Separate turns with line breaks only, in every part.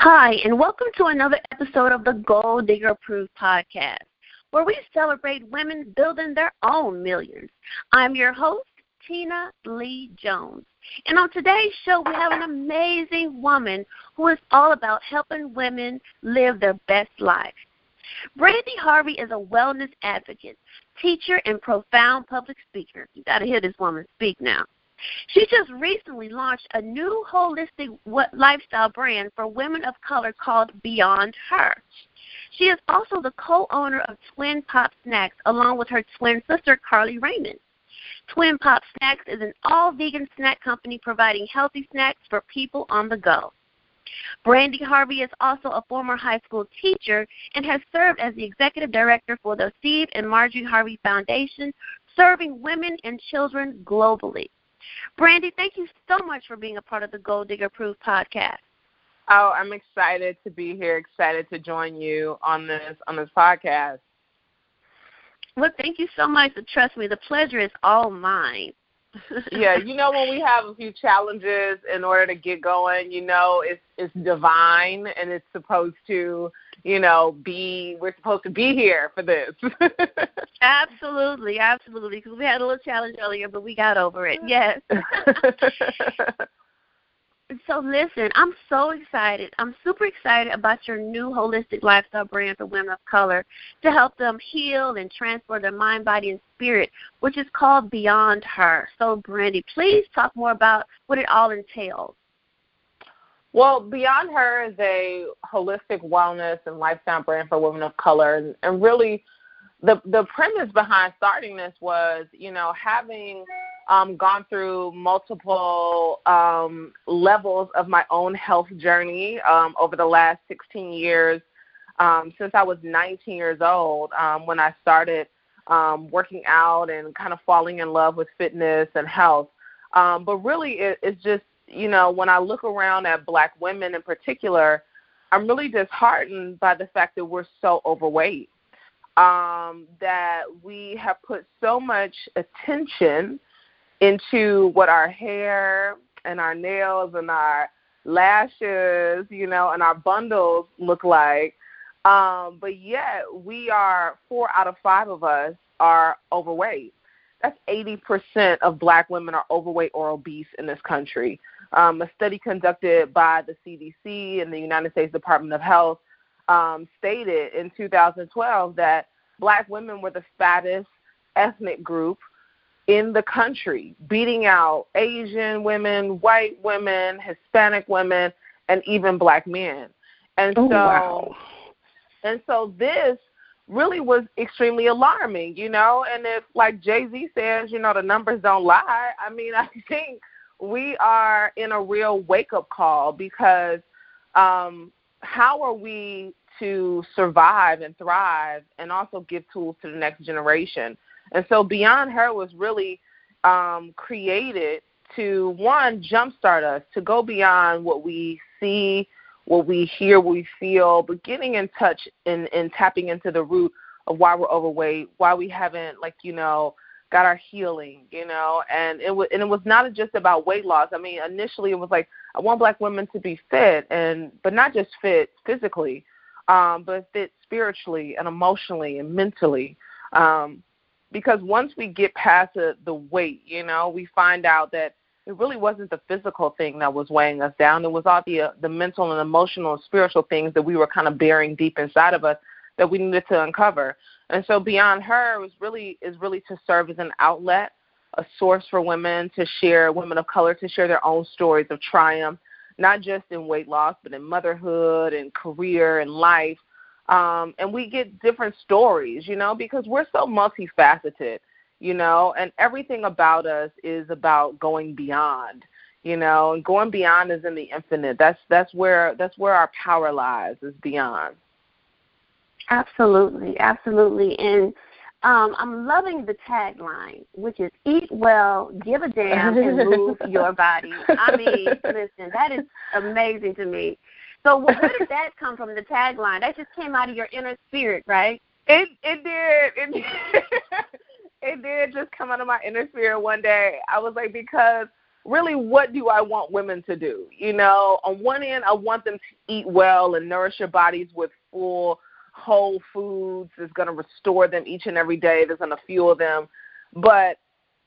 Hi, and welcome to another episode of the Gold Digger Approved podcast, where we celebrate women building their own millions. I'm your host, Tina Lee Jones. And on today's show, we have an amazing woman who is all about helping women live their best life. Brandi Harvey is a wellness advocate, teacher, and profound public speaker. You got to hear this woman speak now. She just recently launched a new holistic lifestyle brand for women of color called Beyond Her. She is also the co-owner of Twin Pop Snacks along with her twin sister Karli Raymond. Twin Pop Snacks is an all-vegan snack company providing healthy snacks for people on the go. Brandi Harvey is also a former high school teacher and has served as the executive director for the Steve and Marjorie Harvey Foundation, serving women and children globally. Brandi, thank you so much for being a part of the Gold Digger Proof podcast.
Oh, I'm excited to be here. Excited to join you on this on this podcast.
Well, thank you so much. Trust me, the pleasure is all mine.
Yeah, you know when we have a few challenges in order to get going, you know it's it's divine and it's supposed to, you know, be we're supposed to be here for this.
absolutely, absolutely. Because we had a little challenge earlier, but we got over it. Yes. So listen, I'm so excited. I'm super excited about your new holistic lifestyle brand for women of color to help them heal and transform their mind, body, and spirit, which is called Beyond Her. So, Brandi, please talk more about what it all entails.
Well, Beyond Her is a holistic wellness and lifestyle brand for women of color, and, and really, the the premise behind starting this was, you know, having um, gone through multiple um, levels of my own health journey um, over the last 16 years. Um, since I was 19 years old, um, when I started um, working out and kind of falling in love with fitness and health. Um, but really, it, it's just, you know, when I look around at black women in particular, I'm really disheartened by the fact that we're so overweight. Um, that we have put so much attention into what our hair and our nails and our lashes, you know, and our bundles look like. Um, but yet we are four out of five of us are overweight. That's 80% of black women are overweight or obese in this country. Um, a study conducted by the CDC and the United States Department of Health um, stated in 2012 that black women were the fattest ethnic group in the country, beating out Asian women, white women, Hispanic women, and even black men. And
oh,
so
wow.
and so this really was extremely alarming, you know, and if like Jay-Z says, you know, the numbers don't lie, I mean, I think we are in a real wake-up call because um how are we to survive and thrive and also give tools to the next generation? And so Beyond Her was really um, created to one jumpstart us to go beyond what we see, what we hear, what we feel, but getting in touch and, and tapping into the root of why we're overweight, why we haven't like you know got our healing, you know, and it was and it was not just about weight loss. I mean, initially it was like I want black women to be fit and but not just fit physically, um, but fit spiritually and emotionally and mentally. Um, because once we get past the, the weight, you know, we find out that it really wasn't the physical thing that was weighing us down. It was all the uh, the mental and emotional and spiritual things that we were kind of bearing deep inside of us that we needed to uncover. And so beyond her was really is really to serve as an outlet, a source for women to share, women of color to share their own stories of triumph, not just in weight loss, but in motherhood and career and life, um, and we get different stories, you know, because we're so multifaceted, you know, and everything about us is about going beyond, you know, and going beyond is in the infinite. That's that's where that's where our power lies is beyond.
Absolutely, absolutely, and um, I'm loving the tagline, which is "Eat well, give a damn, and move your body." I mean, listen, that is amazing to me. So where did that come from? The tagline that just came out of your inner spirit, right?
It it did. It did. it did just come out of my inner spirit one day. I was like because really what do I want women to do? You know, on one end, I want them to eat well and nourish their bodies with full, whole foods. It's going to restore them each and every day. That's going to fuel them. But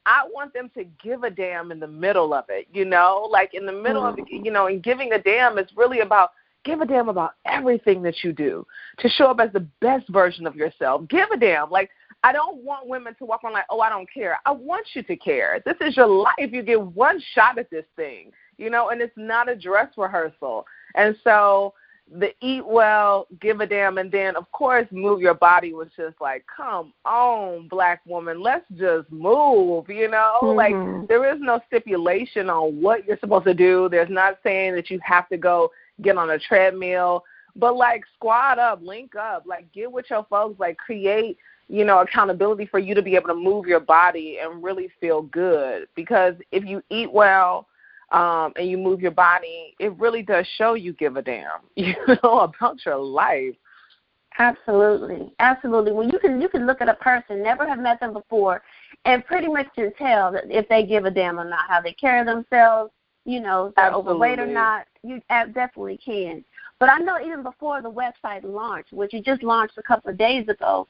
I want them to give a damn in the middle of it, you know? Like in the middle of mm. it, you know, and giving a damn is really about give a damn about everything that you do to show up as the best version of yourself. Give a damn. Like I don't want women to walk on like, oh, I don't care. I want you to care. This is your life. You get one shot at this thing, you know, and it's not a dress rehearsal. And so the eat well, give a damn, and then of course move your body was just like, come on, black woman, let's just move. You know, mm-hmm. like there is no stipulation on what you're supposed to do. There's not saying that you have to go get on a treadmill, but like squat up, link up, like get with your folks, like create you know, accountability for you to be able to move your body and really feel good. Because if you eat well um, and you move your body, it really does show you give a damn, you know, about your life.
Absolutely, absolutely. Well, you can you can look at a person, never have met them before, and pretty much can tell that if they give a damn or not, how they carry themselves, you know, they're overweight or not. You definitely can. But I know even before the website launched, which it just launched a couple of days ago,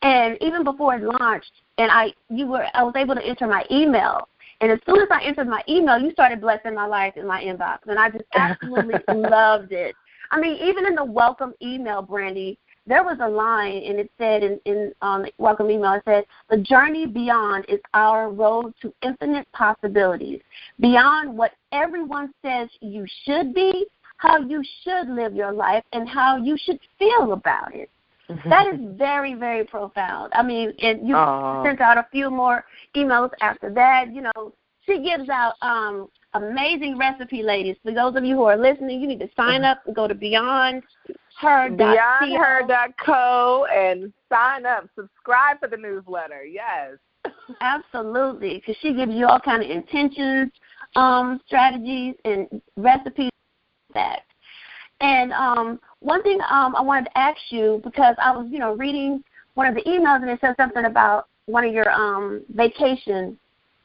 and even before it launched, and I you were I was able to enter my email. And as soon as I entered my email, you started blessing my life in my inbox, and I just absolutely loved it. I mean, even in the welcome email, Brandi, there was a line, and it said in, in um, welcome email, it said, "The journey beyond is our road to infinite possibilities. Beyond what everyone says you should be, how you should live your life and how you should feel about it. Mm-hmm. That is very, very profound. I mean, and you sent out a few more emails after that. You know, she gives out um, amazing recipe, ladies. For those of you who are listening, you need to sign mm-hmm. up and go to Beyond Her.
BeyondHer.co and sign up. Subscribe for the newsletter. Yes.
Absolutely, because she gives you all kind of intentions, um, strategies, and recipes that. And um, one thing um, I wanted to ask you because I was, you know, reading one of the emails and it said something about one of your um vacation,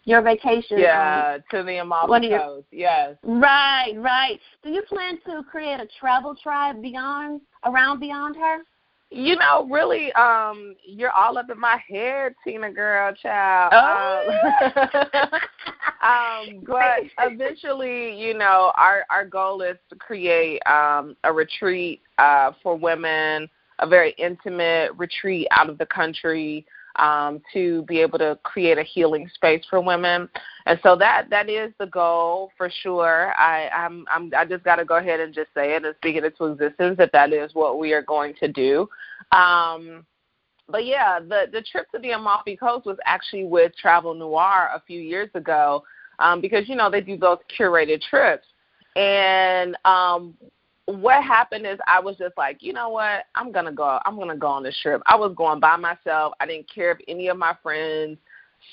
your vacation.
Yeah, um, to the Amalfi Coast. Yes.
Right, right. Do you plan to create a travel tribe beyond around beyond her?
You know, really, um, you're all up in my head, Tina girl, child.
Oh.
Um, um, but eventually, you know, our our goal is to create um, a retreat uh, for women, a very intimate retreat out of the country um, to be able to create a healing space for women. And so that that is the goal for sure. I I'm, I'm I just got to go ahead and just say it and speak it into existence that that is what we are going to do. Um, but yeah, the the trip to the Amalfi Coast was actually with Travel Noir a few years ago, um, because you know they do those curated trips, and um, what happened is I was just like, you know what, I'm gonna go. I'm gonna go on this trip. I was going by myself. I didn't care if any of my friends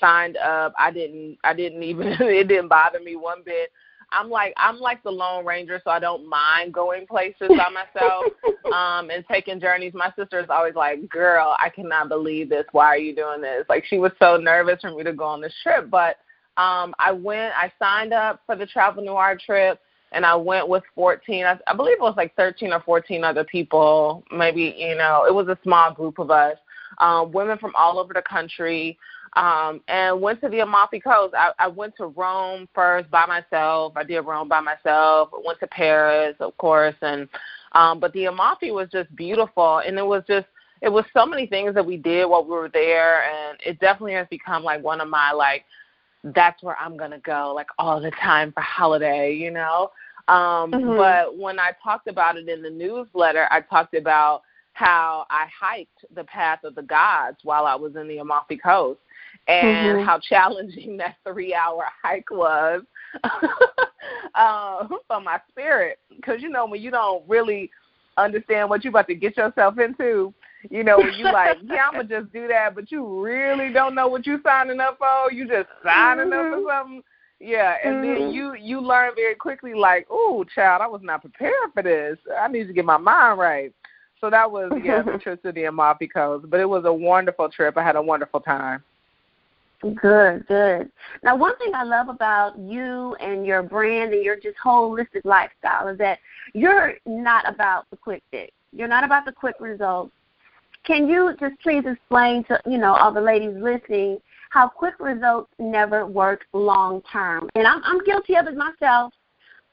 signed up. I didn't. I didn't even. it didn't bother me one bit. I'm like I'm like the Lone Ranger, so I don't mind going places by myself um and taking journeys. My sister is always like, "Girl, I cannot believe this. Why are you doing this?" Like she was so nervous for me to go on this trip, but um I went. I signed up for the Travel Noir trip and I went with 14. I, I believe it was like 13 or 14 other people. Maybe you know, it was a small group of us, um, women from all over the country, um, and went to the Amalfi Coast. I, I went to Rome first by myself. I did Rome by myself. Went to Paris, of course, and um, but the Amalfi was just beautiful, and it was just it was so many things that we did while we were there, and it definitely has become like one of my like that's where I'm gonna go like all the time for holiday, you know. Um, mm-hmm. But when I talked about it in the newsletter, I talked about how I hiked the path of the gods while I was in the Amalfi Coast and mm-hmm. how challenging that three hour hike was uh, for my spirit. Because, you know, when you don't really understand what you're about to get yourself into, you know, when you like, yeah, I'm gonna just do that, but you really don't know what you're signing up for. You just signing mm-hmm. up for something. Yeah, and mm-hmm. then you you learn very quickly, like, oh, child, I was not prepared for this. I need to get my mind right. So that was yeah, the trip to the Amalfi Coast, but it was a wonderful trip. I had a wonderful time.
Good, good. Now, one thing I love about you and your brand and your just holistic lifestyle is that you're not about the quick fix. You're not about the quick results. Can you just please explain to you know all the ladies listening how quick results never work long term? And I'm I'm guilty of it myself.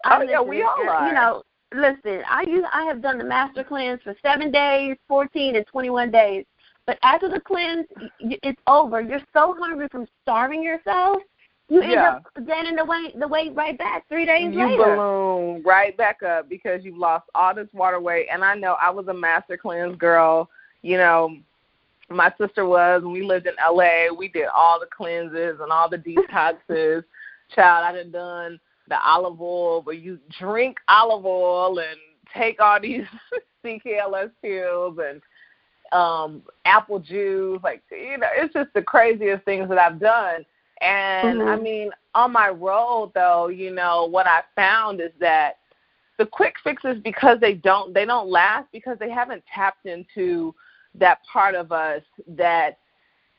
Oh yeah, we all are.
You know, listen, I use I have done the master cleanse for seven days, fourteen, and twenty one days. But after the cleanse, it's over. You're so hungry from starving yourself. You end
yeah.
up gaining the weight, the weight right back three days
you
later.
balloon right back up because you've lost all this water weight. And I know I was a master cleanse girl. You know, my sister was. When we lived in LA, we did all the cleanses and all the detoxes. Child, I done done the olive oil, where you drink olive oil and take all these CKLS pills and um apple juice like you know it's just the craziest things that I've done and
mm-hmm.
I mean on my road though you know what I found is that the quick fixes because they don't they don't last because they haven't tapped into that part of us that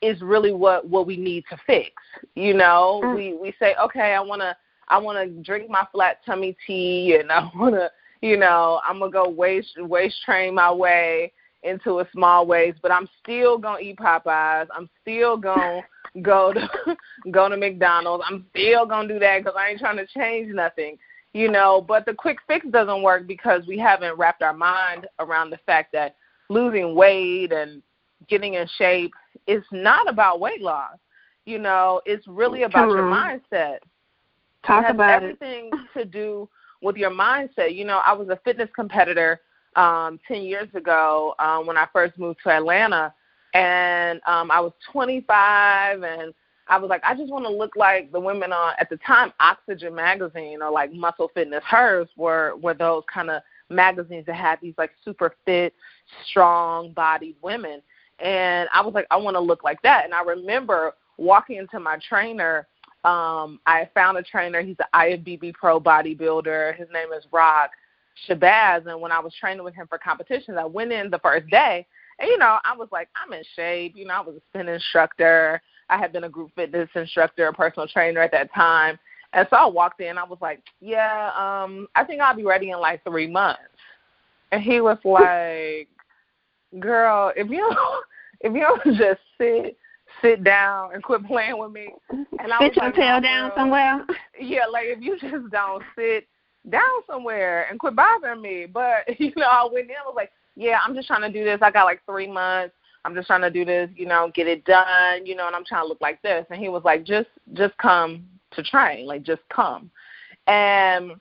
is really what what we need to fix you know
mm-hmm.
we we say okay I want to I want to drink my flat tummy tea and I want to you know I'm going to go waist waist train my way into a small waist, but I'm still gonna eat Popeyes. I'm still gonna go to go to McDonald's. I'm still gonna do that because I ain't trying to change nothing, you know. But the quick fix doesn't work because we haven't wrapped our mind around the fact that losing weight and getting in shape is not about weight loss. You know, it's really about your mindset.
Talk
it has
about
everything to do with your mindset. You know, I was a fitness competitor um, 10 years ago um, when I first moved to Atlanta. And um, I was 25, and I was like, I just want to look like the women on at the time Oxygen magazine or like Muscle Fitness. Hers were were those kind of magazines that had these like super fit, strong bodied women. And I was like, I want to look like that. And I remember walking into my trainer. Um, I found a trainer. He's an IFBB pro bodybuilder. His name is Rock Shabazz, and when I was training with him for competitions, I went in the first day, and you know, I was like, I'm in shape. You know, I was a spin instructor. I had been a group fitness instructor, a personal trainer at that time, and so I walked in. I was like, Yeah, um, I think I'll be ready in like three months. And he was like, Girl, if you don't, if you don't just sit sit down and quit playing with me. And I
Sit your
like,
tail
oh,
down
girl.
somewhere.
Yeah, like if you just don't sit down somewhere and quit bothering me. But you know, I went in. I was like, yeah, I'm just trying to do this. I got like three months. I'm just trying to do this. You know, get it done. You know, and I'm trying to look like this. And he was like, just just come to train. Like just come. And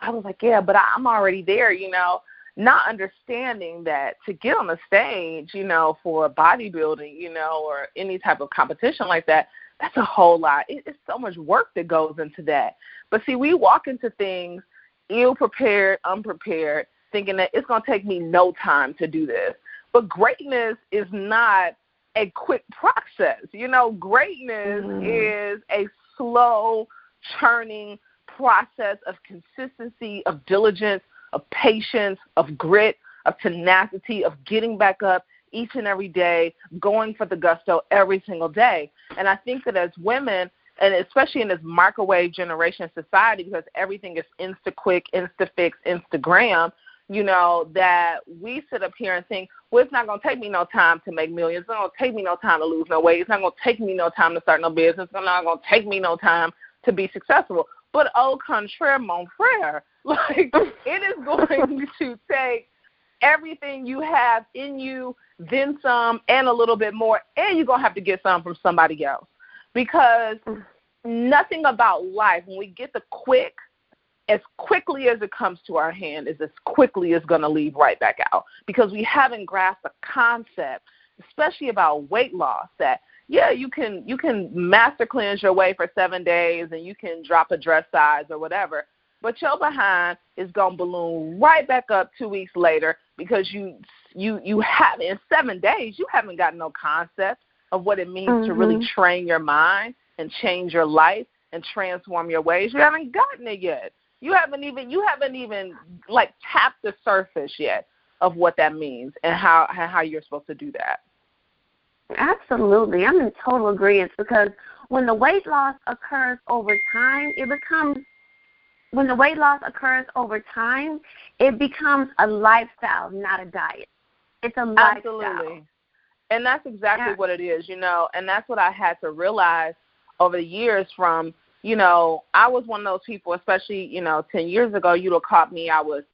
I was like, yeah, but I'm already there. You know. Not understanding that to get on the stage, you know, for bodybuilding, you know, or any type of competition like that, that's a whole lot. It's so much work that goes into that. But see, we walk into things ill prepared, unprepared, thinking that it's going to take me no time to do this. But greatness is not a quick process. You know, greatness
mm-hmm.
is a slow churning process of consistency, of diligence, of patience, of grit, of tenacity, of getting back up each and every day, going for the gusto every single day. And I think that as women, and especially in this microwave generation society because everything is insta quick, insta fix, Instagram, you know, that we sit up here and think, well, it's not going to take me no time to make millions. It's not going to take me no time to lose no weight. It's not going to take me no time to start no business. It's not going to take me no time to be successful. But au contraire, mon frere, like it is going to take everything you have in you, then some, and a little bit more, and you're going to have to get some from somebody else. Because nothing about life, when we get the quick, as quickly as it comes to our hand, is as quickly as going to leave right back out. Because we haven't grasped the concept, especially about weight loss, that yeah, you can you can master cleanse your way for seven days and you can drop a dress size or whatever, but your behind is gonna balloon right back up two weeks later because you you you have in seven days you haven't got no concept of what it means
mm-hmm.
to really train your mind and change your life and transform your ways. You haven't gotten it yet. You haven't even you haven't even like tapped the surface yet of what that means and how how you're supposed to do that.
Absolutely. I'm in total agreement because when the weight loss occurs over time, it becomes when the weight loss occurs over time, it becomes a lifestyle, not a diet. It's a lifestyle.
Absolutely. And that's exactly
Yeah.
what it is, you know, and that's what I had to realize over the years from, you know, I was one of those people, especially, you know, 10 years ago, you'd have caught me, I was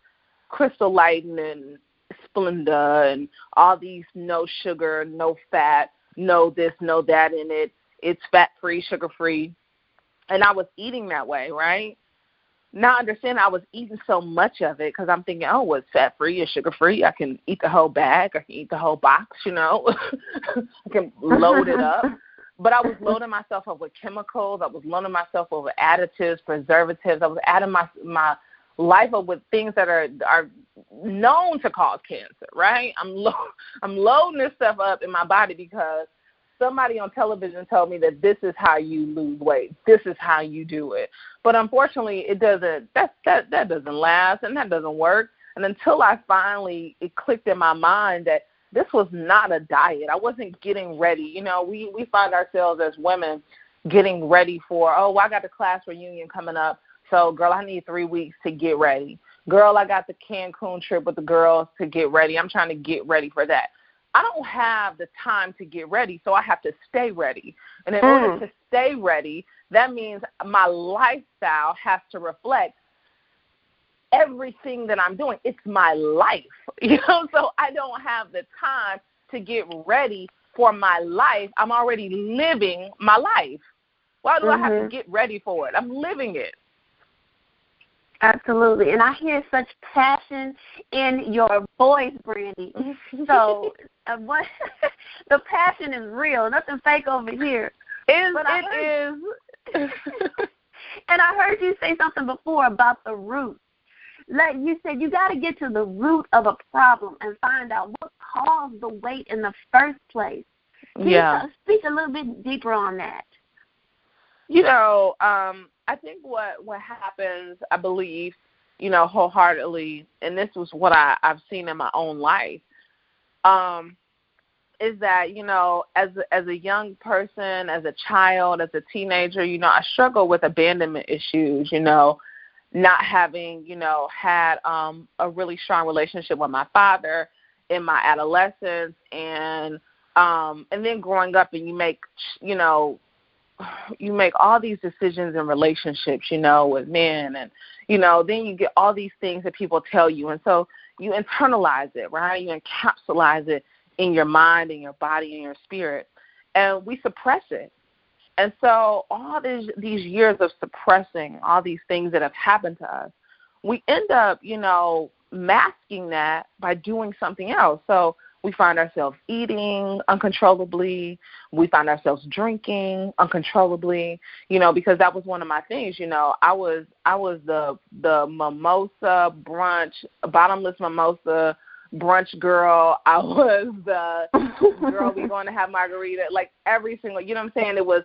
crystal lighting and Splenda and all these no sugar, no fat, no this, no that in it. It's fat free, sugar free. And I was eating that way, right? Not understanding I was eating so much of it because I'm thinking, oh, well, it's fat free or sugar free. I can eat the whole bag. I can eat the whole box, you know. I can load it up. But I was loading myself up with chemicals. I was loading myself up with additives, preservatives. I was adding my my life up with things that are are known to cause cancer. Right? I'm lo- I'm loading this stuff up in my body because somebody on television told me that this is how you lose weight. This is how you do it. But unfortunately, it doesn't. That that that doesn't last, and that doesn't work. And until I finally it clicked in my mind that this was not a diet. I wasn't getting ready. You know, we we find ourselves as women getting ready for, oh, well, I got the class reunion coming up. So, girl, I need 3 weeks to get ready. Girl, I got the Cancun trip with the girls to get ready. I'm trying to get ready for that. I don't have the time to get ready, so I have to stay ready. And in
Mm.
order to stay ready, that means my lifestyle has to reflect everything that I'm doing. It's my life, you know. So I don't have the time to get ready for my life. I'm already living my life. Why do I have to
Mhm.
get ready for it? I'm living it.
Absolutely. And I hear such passion in your voice, Brandi. So uh, what the passion is real. Nothing fake over here.
Is
But I
it is.
And I heard you say something before about the root. Like you said, you got to get to the root of a problem and find out what caused the weight in the first place. Can
yeah.
you speak a little bit deeper on that?
You know, um, I think what what happens, I believe, you know, wholeheartedly, and this was what I I've seen in my own life, um, is that you know, as as a young person, as a child, as a teenager, you know, I struggle with abandonment issues. You know, not having you know had um, a really strong relationship with my father in my adolescence, and um, and then growing up, and you make you know you make all these decisions in relationships, you know, with men and you know, then you get all these things that people tell you and so you internalize it, right? You encapsulize it in your mind, in your body, in your spirit. And we suppress it. And so all these these years of suppressing all these things that have happened to us, we end up, you know, masking that by doing something else. So we find ourselves eating uncontrollably. We find ourselves drinking uncontrollably. You know, because that was one of my things. You know, I was I was the the mimosa brunch, bottomless mimosa brunch girl. I was the girl we going to have margarita. Like every single, you know what I'm saying? It was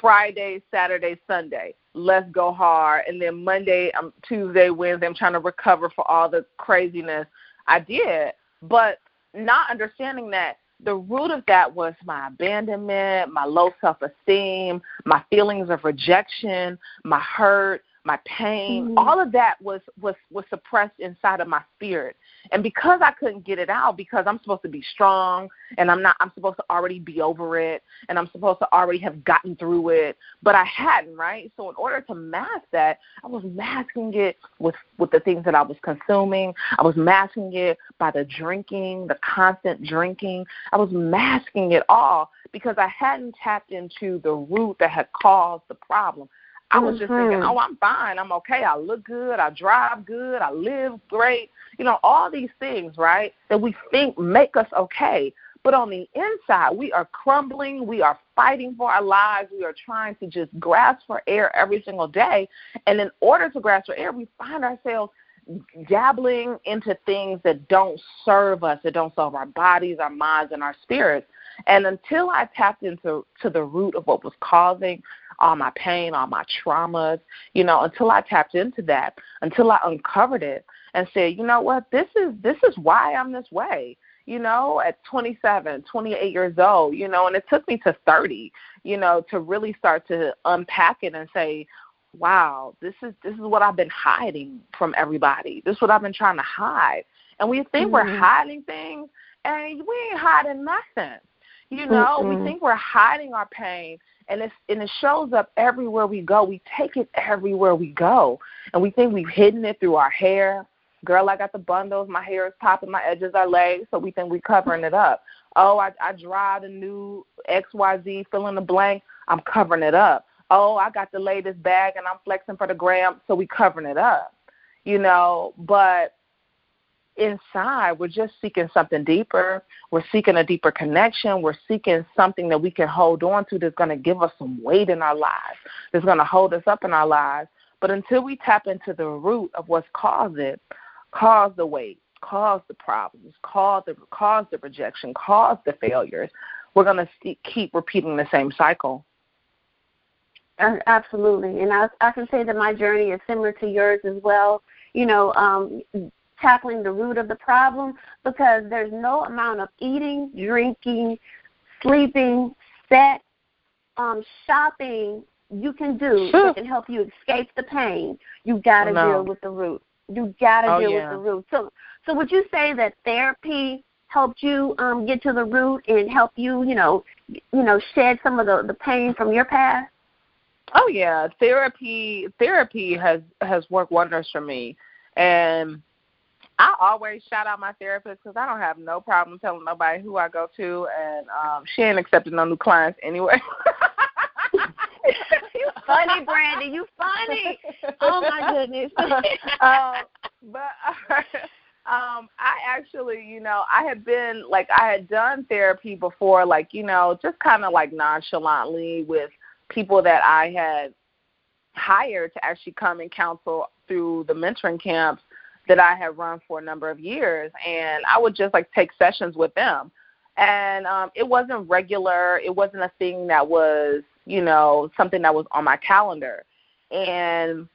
Friday, Saturday, Sunday. Let's go hard, and then Monday, um, Tuesday, Wednesday. I'm trying to recover for all the craziness I did, but not understanding that the root of that was my abandonment, my low self esteem, my feelings of rejection, my hurt, my pain,
Mhm.
all of that was was was suppressed inside of my spirit. And because I couldn't get it out because I'm supposed to be strong and I'm not I'm supposed to already be over it and I'm supposed to already have gotten through it, but I hadn't, right? So in order to mask that, I was masking it with with the things that I was consuming. I was masking it by the drinking, the constant drinking. I was masking it all because I hadn't tapped into the root that had caused the problem. I was just thinking,
Mhm.
oh, I'm fine. I'm okay. I look good. I drive good. I live great. You know, all these things, right, that we think make us okay. But on the inside, we are crumbling. We are fighting for our lives. We are trying to just grasp for air every single day. And in order to grasp for air, we find ourselves dabbling into things that don't serve us, that don't serve our bodies, our minds, and our spirits. And until I tapped into to the root of what was causing all my pain, all my traumas, you know, until I tapped into that, until I uncovered it and said, you know what, this is this is why I'm this way. you know, at 27, 28 years old, you know, and it took me to 30, you know, to really start to unpack it and say, wow, this is this is what I've been hiding from everybody. This is what I've been trying to hide. And we think mm-hmm. we're hiding things and we ain't hiding nothing. You know, mm-hmm. we think we're hiding our pain and it's and it shows up everywhere we go. We take it everywhere we go. And we think we've hidden it through our hair. Girl, I got the bundles, my hair is popping, my edges are laid, so we think we're covering it up. Oh, I I drive a new XYZ, fill in the blank, I'm covering it up. Oh, I got the latest bag and I'm flexing for the gram, so we covering it up. You know, but inside. We're just seeking something deeper. We're seeking a deeper connection. We're seeking something that we can hold on to that's going to give us some weight in our lives that's going to hold us up in our lives. But until we tap into the root of what's caused it caused the weight caused the problems caused the caused the rejection caused the failures we're going to keep repeating the same cycle.
Absolutely. And i i can say that my journey is similar to yours as well. You know um tackling the root of the problem because there's no amount of eating, drinking, sleeping, sex, um, shopping you can do that can help you escape the pain. You got to no. deal with the root. You got to
oh,
deal
yeah.
with the root. So, so would you say that therapy helped you um, get to the root and help you, you know, you know, shed some of the the pain from your past?
Oh yeah, therapy therapy has has worked wonders for me, and I always shout out my therapist because I don't have no problem telling nobody who I go to, and um she ain't accepting no new clients anyway.
you funny, Brandi. You funny. Oh my goodness.
um, but um, I actually, you know, I had been like I had done therapy before, like you know, just kind of like nonchalantly with people that I had hired to actually come and counsel through the mentoring camps that I had run for a number of years, and I would just like take sessions with them. And um, it wasn't regular. It wasn't a thing that was, you know, something that was on my calendar. And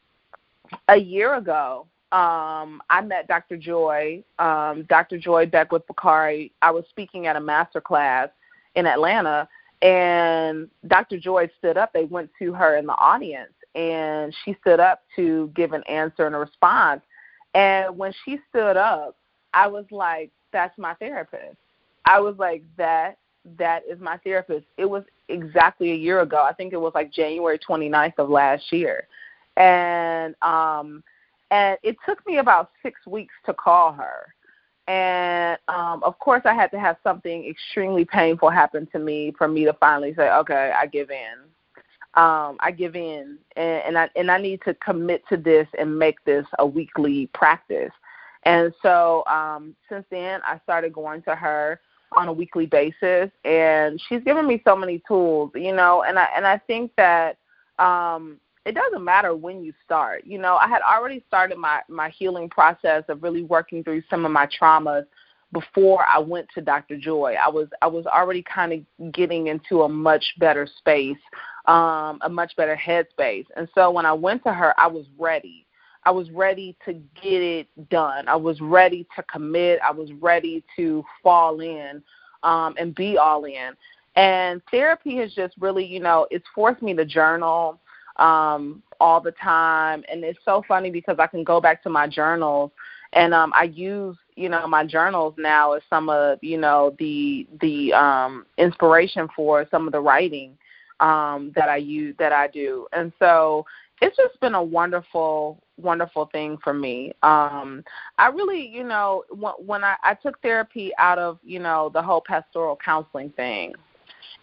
a year ago, um, I met Dr. Joy, um, Dr. Joy Beckwith Bakari. I was speaking at a master class in Atlanta, and Dr. Joy stood up. They went to her in the audience, and she stood up to give an answer and a response. And when she stood up, I was like, that's my therapist. I was like, that that is my therapist. It was exactly a year ago. I think it was like January 29th of last year. And um and it took me about 6 weeks to call her. And um of course I had to have something extremely painful happen to me for me to finally say, "Okay, I give in." Um, I give in, and, and I and I need to commit to this and make this a weekly practice. And so um, since then, I started going to her on a weekly basis, and she's given me so many tools, you know. And I and I think that um, it doesn't matter when you start. You know, I had already started my my healing process of really working through some of my traumas before I went to Dr. Joy. I was I was already kind of getting into a much better space, um, a much better headspace. And so when I went to her, I was ready. I was ready to get it done. I was ready to commit. I was ready to fall in um, and be all in. And therapy has just really, you know, it's forced me to journal um, all the time. And it's so funny because I can go back to my journals and um, I use you know my journals now as some of you know the the um, inspiration for some of the writing um, that I use that I do, and so it's just been a wonderful wonderful thing for me. Um, I really you know when, when I, I took therapy out of you know the whole pastoral counseling thing.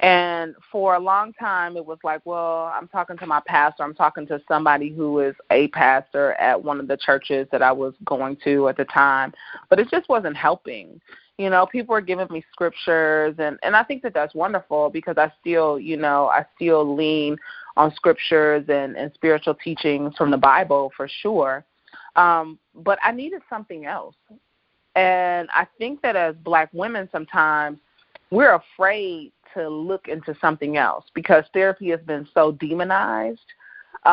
And for a long time, it was like, well, I'm talking to my pastor. I'm talking to somebody who is a pastor at one of the churches that I was going to at the time. But it just wasn't helping. You know, people were giving me scriptures, and and I think that that's wonderful because I still, you know, I still lean on scriptures and and spiritual teachings from the Bible for sure. Um, but I needed something else, and I think that as Black women, sometimes we're afraid to look into something else because therapy has been so demonized um,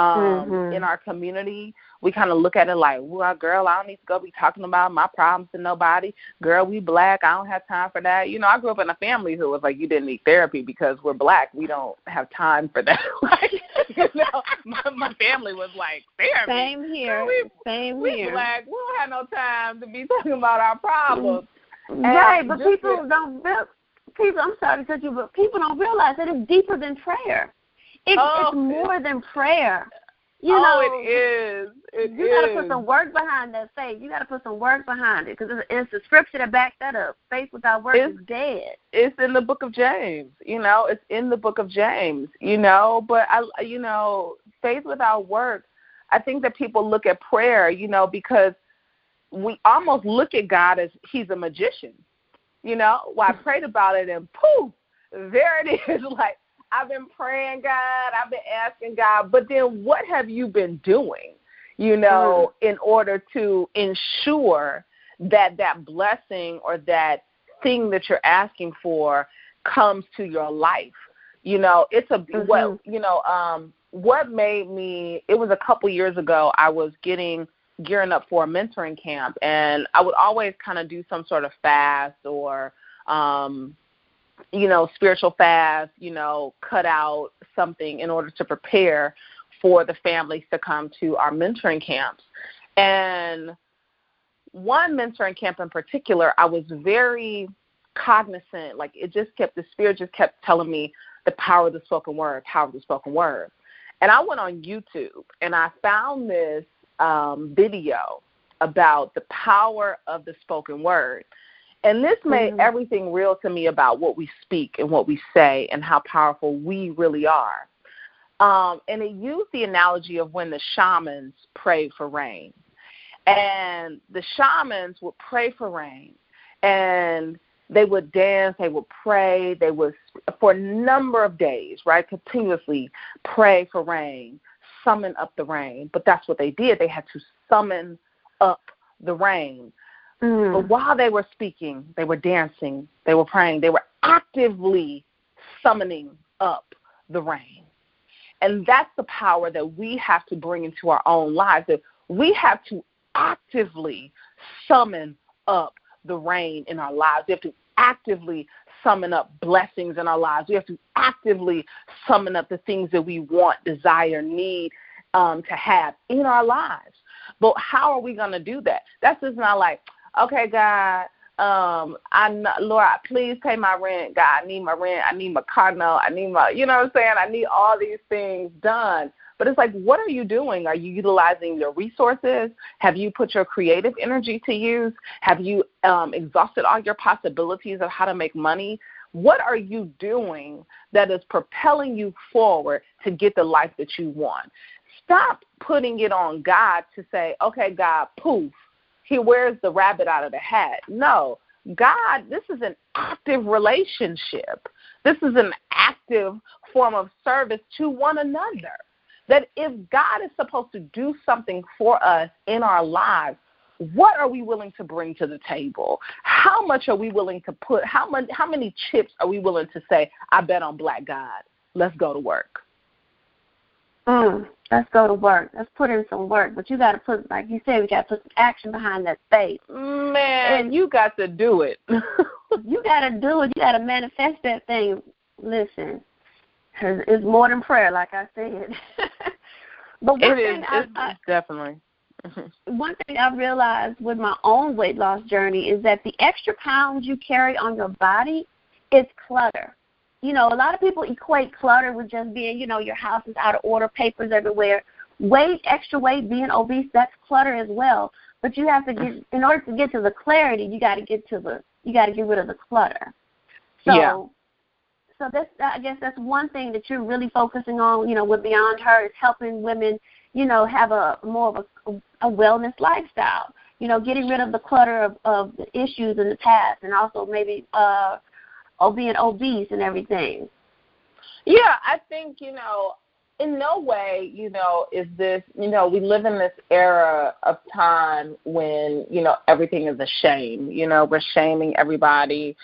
mm-hmm. in our community. we kind of look at it like, well, girl, I don't need to go be talking about my problems to nobody. Girl, we black. I don't have time for that. You know, I grew up in a family who was like, you didn't need therapy because we're black. We don't have time for that. like, you know, my, my family was like, therapy.
Same here.
we,
Same
we
here.
black. We don't have no time to be talking about our problems.
Right, but people don't. People, I'm sorry to cut you, but people don't realize that it's deeper than prayer. Oh, it,
Oh,
it's more than prayer. You
oh,
know,
it is. It
you got to put some work behind that faith. You got to put some work behind it because it's, it's the scripture that backs that up. Faith without work
It's-
is dead.
it's in the book of James. You know, it's in the book of James. You know, but I, you know, faith without work. I think that people look at prayer, you know, because we almost look at God as He's a magician. You know, well, I prayed about it and poof, there it is. Like I've been praying God, I've been asking God, but then what have you been doing? You know, in order to ensure that that blessing or that thing that you're asking for comes to your life. You know, it's a
Mhm.
what you know, um what made me it was a couple years ago I was getting gearing up for a mentoring camp and I would always kind of do some sort of fast or um you know, spiritual fast, you know, cut out something in order to prepare for the families to come to our mentoring camps. And one mentoring camp in particular, I was very cognizant. Like it just kept the spirit just kept telling me the power of the spoken word, power of the spoken word. And I went on YouTube and I found this um, video about the power of the spoken word. And this made
Mhm.
everything real to me about what we speak and what we say and how powerful we really are. Um, and it used the analogy of when the shamans prayed for rain. And the shamans would pray for rain. And they would dance, they would pray, they would, for a number of days, right, continuously pray for rain, summon up the rain. But that's what they did. They had to summon up the rain. But
Mm.
while they were speaking, they were dancing, they were praying, they were actively summoning up the rain. And that's the power that we have to bring into our own lives. That we have to actively summon up the rain in our lives. We have to actively summon up blessings in our lives. We have to actively summon up the things that we want, desire, need um, to have in our lives. But how are we going to do that? That's just not like, okay, God, um, I'm not, Lord, please pay my rent. God, I need my rent. I need my car note. I need my, you know what I'm saying? I need all these things done. But it's like, what are you doing? Are you utilizing your resources? Have you put your creative energy to use? Have you um, exhausted all your possibilities of how to make money? What are you doing that is propelling you forward to get the life that you want? Stop putting it on God to say, okay, God, poof, he wears the rabbit out of the hat. No, God, this is an active relationship. This is an active form of service to one another. That if God is supposed to do something for us in our lives, what are we willing to bring to the table? How much are we willing to put? How many, how many chips are we willing to say, I bet on black God? Let's go to work.
Mm. Let's go to work. Let's put in some work. But you got to put, like you said, we got to put some action behind that faith.
Man,
And-
you got to do it.
You got to do it. You got to manifest that thing. Listen, 'cause it's more than prayer, like I said. but one
it
thing
is.
I, I,
definitely. Mm-hmm.
one thing I realized with my own weight loss journey is that the extra pounds you carry on your body is clutter. You know, a lot of people equate clutter with just being, you know, your house is out of order, papers everywhere. Weight, extra weight, being obese, that's clutter as well. But you have to get, in order to get to the clarity, you got to get to the, you got to get rid of the clutter. So,
Yeah.
So that's, I guess that's one thing that you're really focusing on, you know, with Beyond Her is helping women, you know, have a more of a, a wellness lifestyle. You know, getting rid of the clutter of, of the issues in the past, and also maybe uh, being obese and everything.
Yeah, I think, you know, in no way, you know, is this, you know, we live in this era of time when, you know, everything is a shame. You know, we're shaming everybody.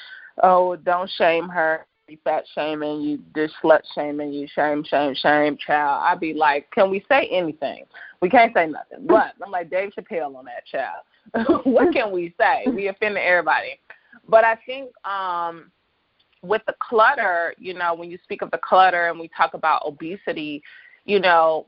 Oh, don't shame her. Fat shaming, you dish slut shaming, you shame, shame, shame, child. I'd be like, can we say anything? We can't say nothing. But I'm like Dave Chappelle on that child. what can we say? We offended everybody. But I think um with the clutter, you know, when you speak of the clutter and we talk about obesity, you know,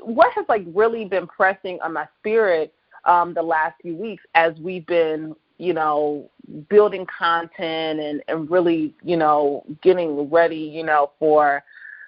what has like really been pressing on my spirit um, the last few weeks as we've been, you know, building content and, and really, you know, getting ready, you know, for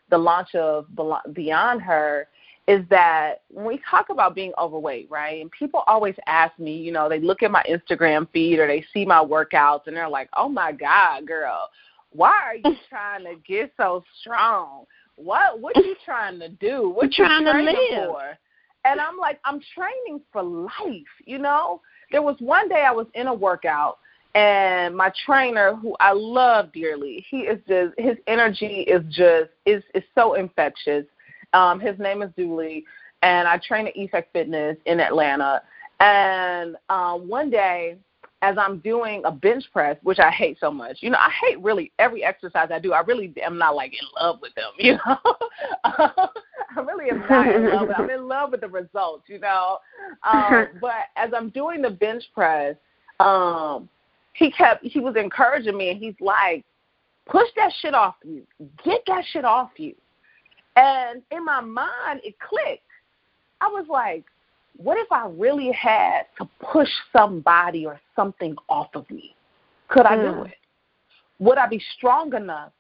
the launch of Beyond Her is that when we talk about being overweight, right? And people always ask me, you know, they look at my Instagram feed or they see my workouts and they're like, "Oh my god, girl, why are you trying to get so strong? What what you trying to do? What
you trying
to
live
for?" And I'm like, "I'm training for life, you know?" There was one day I was in a workout and my trainer who I love dearly, he is just his energy is just is is so infectious um, his name is Dooley, and I train at Effect Fitness in Atlanta. And um, one day, as I'm doing a bench press, which I hate so much, you know, I hate really every exercise I do. I really am not like in love with them, you know. I really am not in love. With, I'm in love with the results, you know. Um, but as I'm doing the bench press, um, he kept he was encouraging me, and he's like, "Push that shit off you. Get that shit off you." And in my mind, it clicked. I was like, what if I really had to push somebody or something off of me? Could I mm. do it? Would I be strong enough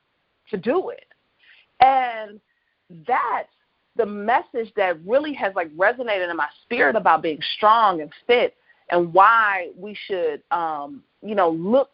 to do it? And that's the message that really has like resonated in my spirit about being strong and fit and why we should um, you know, look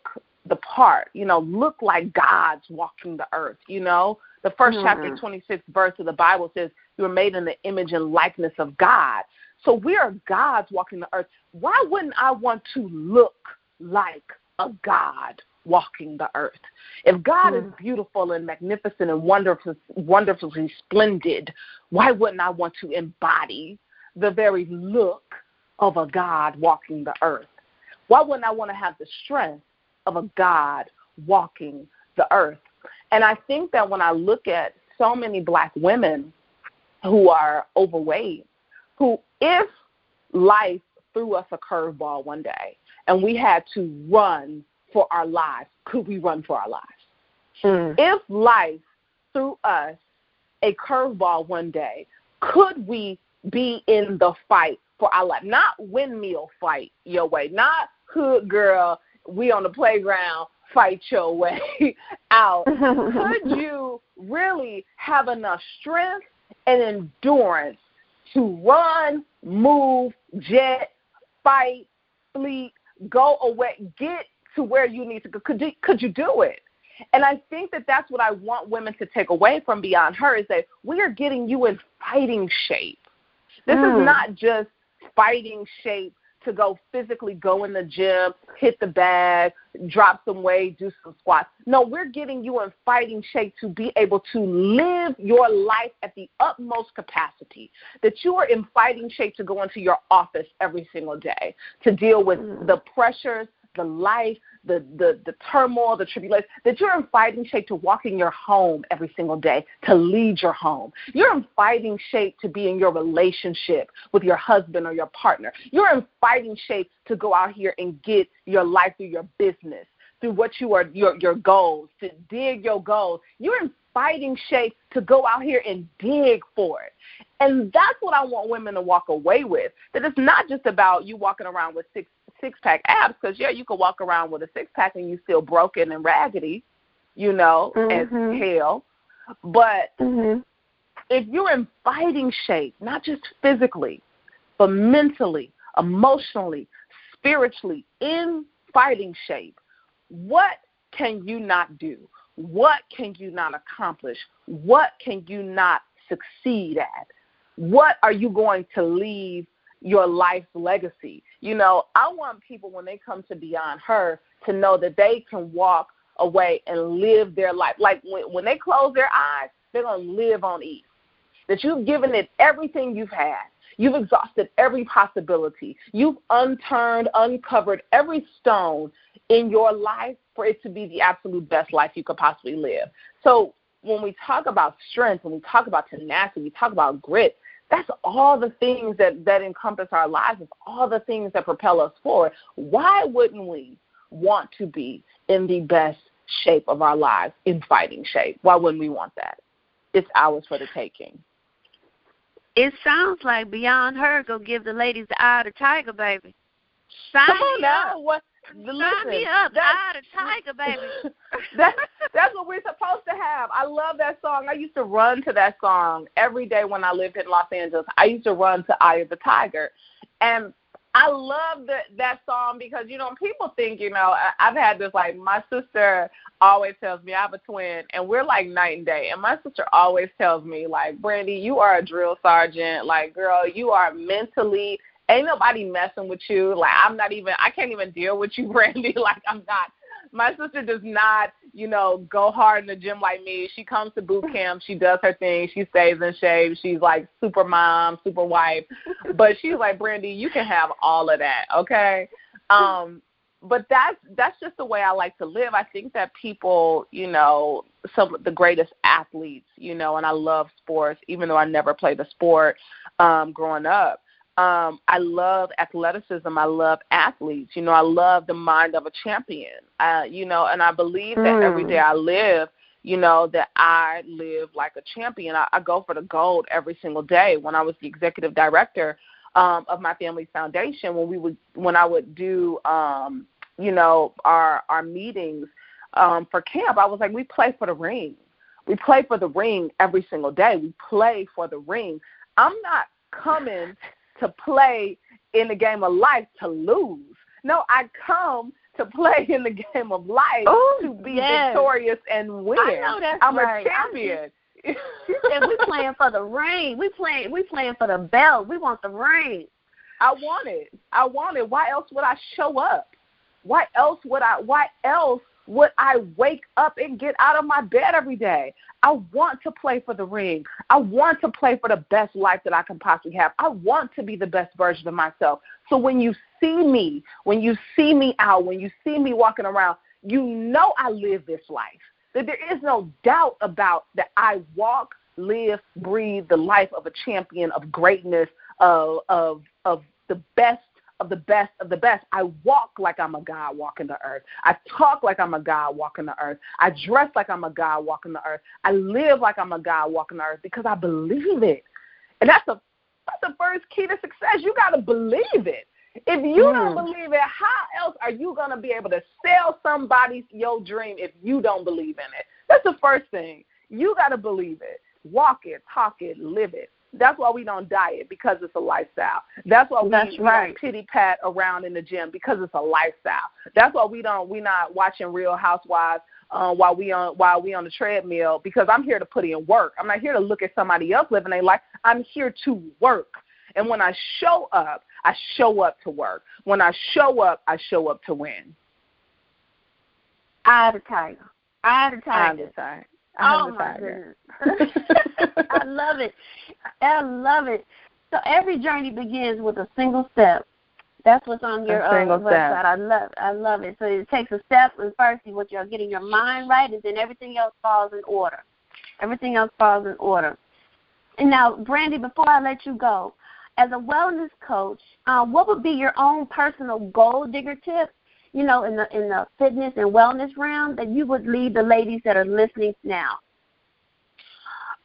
the part, you know, look like God's walking the earth, you know, the 1st mm-hmm. chapter, 26th verse of the Bible says, You are made in the image and likeness of God. So we are gods walking the earth. Why wouldn't I want to look like a God walking the earth? If God mm-hmm. is mm. beautiful and magnificent and wonderful, wonderfully splendid, why wouldn't I want to embody the very look of a God walking the earth? Why wouldn't I want to have the strength of a God walking the earth? And I think that when I look at so many black women who are overweight, who, if life threw us a curveball one day and we had to run for our lives, could we run for our lives? Mm. If life threw us a curveball one day, could we be in the fight for our life? Not windmill fight your way, not hood girl, we on the playground fight your way out, could you really have enough strength and endurance to run, move, jet, fight, flee, go away, get to where you need to go? Could you, could you do it? And I think that that's what I want women to take away from Beyond Her is that we are getting you in fighting shape. This mm. is not just fighting shape to go physically go in the gym, hit the bag, drop some weight, do some squats. No, we're getting you in fighting shape to be able to live your life at the utmost capacity. That you are in fighting shape to go into your office every single day, to deal with mm. the pressures, the life, the, the, the turmoil, the tribulation, that you're in fighting shape to walk in your home every single day, to lead your home. You're in fighting shape to be in your relationship with your husband or your partner. You're in fighting shape to go out here and get your life through your business, through what you are, your, your goals, to dig your goals. You're in fighting shape to go out here and dig for it. And that's what I want women to walk away with. That it's not just about you walking around with six six pack abs because yeah, you could walk around with a six pack and you feel broken and raggedy, you know, mm-hmm. as hell. But mm-hmm. if you're in fighting shape, not just physically, but mentally, emotionally, spiritually, in fighting shape, what can you not do? What can you not accomplish? What can you not succeed at? What are you going to leave your life's legacy. You know, I want people when they come to Beyond Her to know that they can walk away and live their life. Like when, when they close their eyes, they're going to live on ease. That you've given it everything you've had. You've exhausted every possibility. You've unturned, uncovered every stone in your life for it to be the absolute best life you could possibly live. So when we talk about strength, when we talk about tenacity, we talk about grit, that's all the things that, that encompass our lives. It's all the things that propel us forward. Why wouldn't we want to be in the best shape of our lives, in fighting shape? Why wouldn't we want that? It's ours for the taking.
It sounds like Beyond Her go give the ladies the eye of the tiger, baby. Sign
Come on now.
Sign
listen,
me up, of the tiger, baby.
that, that's what we're supposed to have. I love that song. I used to run to that song every day when I lived in Los Angeles. I used to run to Eye of the Tiger. And I love that that song because you know people think you know I, I've had this like my sister always tells me I have a twin and we're like night and day and my sister always tells me like Brandi you are a drill sergeant like girl you are mentally ain't nobody messing with you like I'm not even I can't even deal with you Brandi like I'm not my sister does not, you know, go hard in the gym like me. She comes to boot camp, she does her thing, she stays in shape, she's like super mom, super wife. But she's like, Brandi, you can have all of that, okay? Um, but that's that's just the way I like to live. I think that people, you know, some of the greatest athletes, you know, and I love sports, even though I never played a sport um, growing up um, I love athleticism. I love athletes. You know, I love the mind of a champion. Uh, you know, and I believe that
Mm.
every day I live, you know, that I live like a champion. I, I go for the gold every single day. When I was the executive director um, of my family's foundation, when we would, when I would do, um, you know, our our meetings um, for camp, I was like, we play for the ring. We play for the ring every single day. We play for the ring. I'm not coming to play in the game of life to lose. No, I come to play in the game of life
Ooh,
to be
yes.
victorious and win.
I know that's
I'm
right.
a champion.
and we playing for the ring. We playing we playing for the belt. We want the ring.
I want it. I want it. Why else would I show up? Why else would I why else would I wake up and get out of my bed every day? I want to play for the ring. I want to play for the best life that I can possibly have. I want to be the best version of myself. So when you see me, when you see me out, when you see me walking around, you know I live this life. That there is no doubt about that I walk, live, breathe the life of a champion of greatness, of of of the best of the best of the best. I walk like I'm a God walking the earth. I talk like I'm a God walking the earth. I dress like I'm a God walking the earth. I live like I'm a God walking the earth because I believe it. And that's the that's the first key to success. You got to believe it. If you don't
Mm.
believe it, how else are you going to be able to sell somebody your dream if you don't believe in it? That's the first thing. You got to believe it. Walk it, talk it, live it. That's why we don't diet because it's a lifestyle. That's why we,
That's
we
right.
don't pity pat around in the gym because it's a lifestyle. That's why we don't we not watching Real Housewives uh, while we on while we on the treadmill because I'm here to put in work. I'm not here to look at somebody else living their life. I'm here to work. And when I show up, I show up to work. When I show up, I show up to win.
Eye of tiger. Eye of
I'm
tiger.
the tiger.
Oh my goodness. I love it. I love it. So every journey begins with a single step. That's what's on your uh, website.
step.
I love I love it. So it takes a step and first you what you're getting your mind right and then everything else falls in order. Everything else falls in order. And now, Brandi, before I let you go, as a wellness coach, um, what would be your own personal goal digger tip, you know, in the in the fitness and wellness realm that you would leave the ladies that are listening now?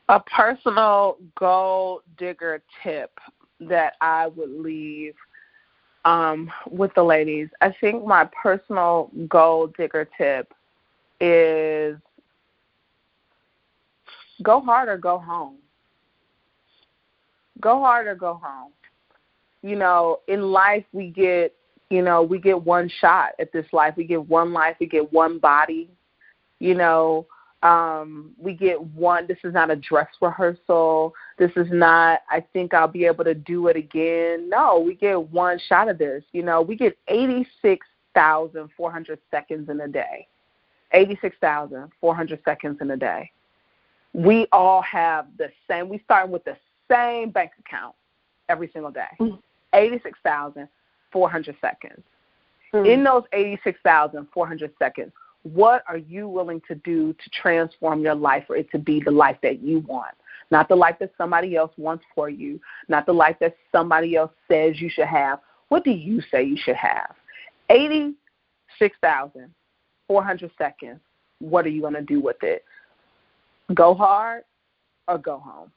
a personal gold digger tip that I would leave um, with the ladies. I think my personal gold digger tip is go hard or go home. Go hard or go home. You know, in life we get, you know, we get one shot at this life. We get one life, we get one body. You know, um, we get one. This is not a dress rehearsal. This is not. I think I'll be able to do it again. No, we get one shot of this. You know, we get eighty-six thousand four hundred seconds in a day. Eighty-six thousand four hundred seconds in a day. We all have the same. We start with the same bank account every single day.
Mhm.
Eighty-six thousand four hundred seconds. Mm. In those 86,400 seconds, what are you willing to do to transform your life for it to be the life that you want? Not the life that somebody else wants for you, not the life that somebody else says you should have. What do you say you should have? 86,400 seconds. What are you going to do with it? Go hard or go home?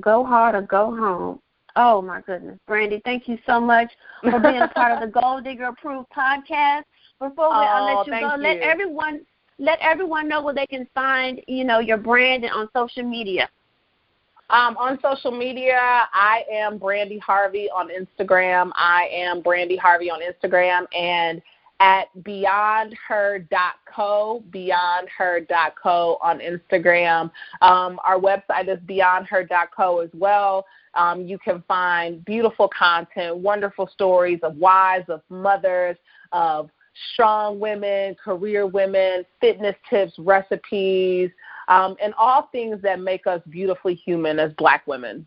Go hard or go home. Oh my goodness, Brandi, thank you so much for being a part of the Gold Digger Approved podcast. Before we,
oh,
let you go,
you.
let everyone let everyone know where they can find you know your brand on social media.
Um, on social media, I am Brandi Harvey on Instagram. I am Brandi Harvey on Instagram and at beyondher.co, beyondher.co on Instagram. Um, our website is beyondher.co as well. Um, you can find beautiful content, wonderful stories of wives, of mothers, of strong women, career women, fitness tips, recipes, um, and all things that make us beautifully human as black women.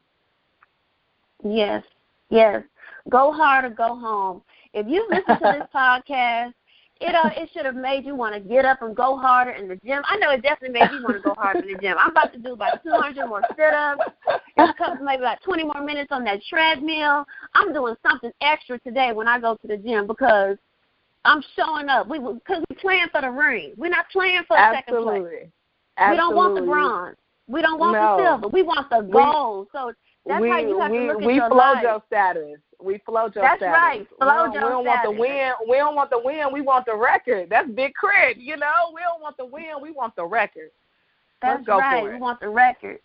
Yes, yes. Go hard or go home. If you listen to this podcast, it uh, it should have made you want to get up and go harder in the gym. I know it definitely made you want to go harder in the gym. I'm about to do about 200 more sit-ups, maybe about 20 more minutes on that treadmill. I'm doing something extra today when I go to the gym because I'm showing up. We because we're playing for the ring. We're not playing for
Absolutely.
second place.
Absolutely.
We don't want the bronze. We don't want
no.
the silver. We want the gold.
We,
so that's
we,
how you have
we,
to look
we
at your
flow
life.
status. We flow your
That's
status.
right. Flow
we don't, we don't want the win. We don't want the win. We want the record. That's big crit. You know, we don't want the win. We want the record.
That's
Let's go
right. We want the record.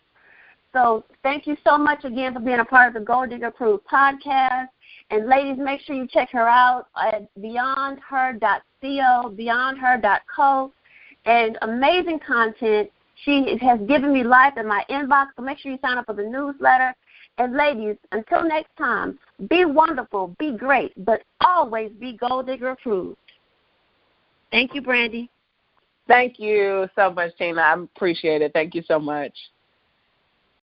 So thank you so much again for being a part of the Gold Digger Approved podcast. And ladies, make sure you check her out at beyondher.co, beyondher.co, and amazing content. She has given me life in my inbox, so make sure you sign up for the newsletter. And ladies, until next time, be wonderful, be great, but always be Gold Digger approved. Thank you, Brandi.
Thank you so much, Tina. I appreciate it. Thank you so much.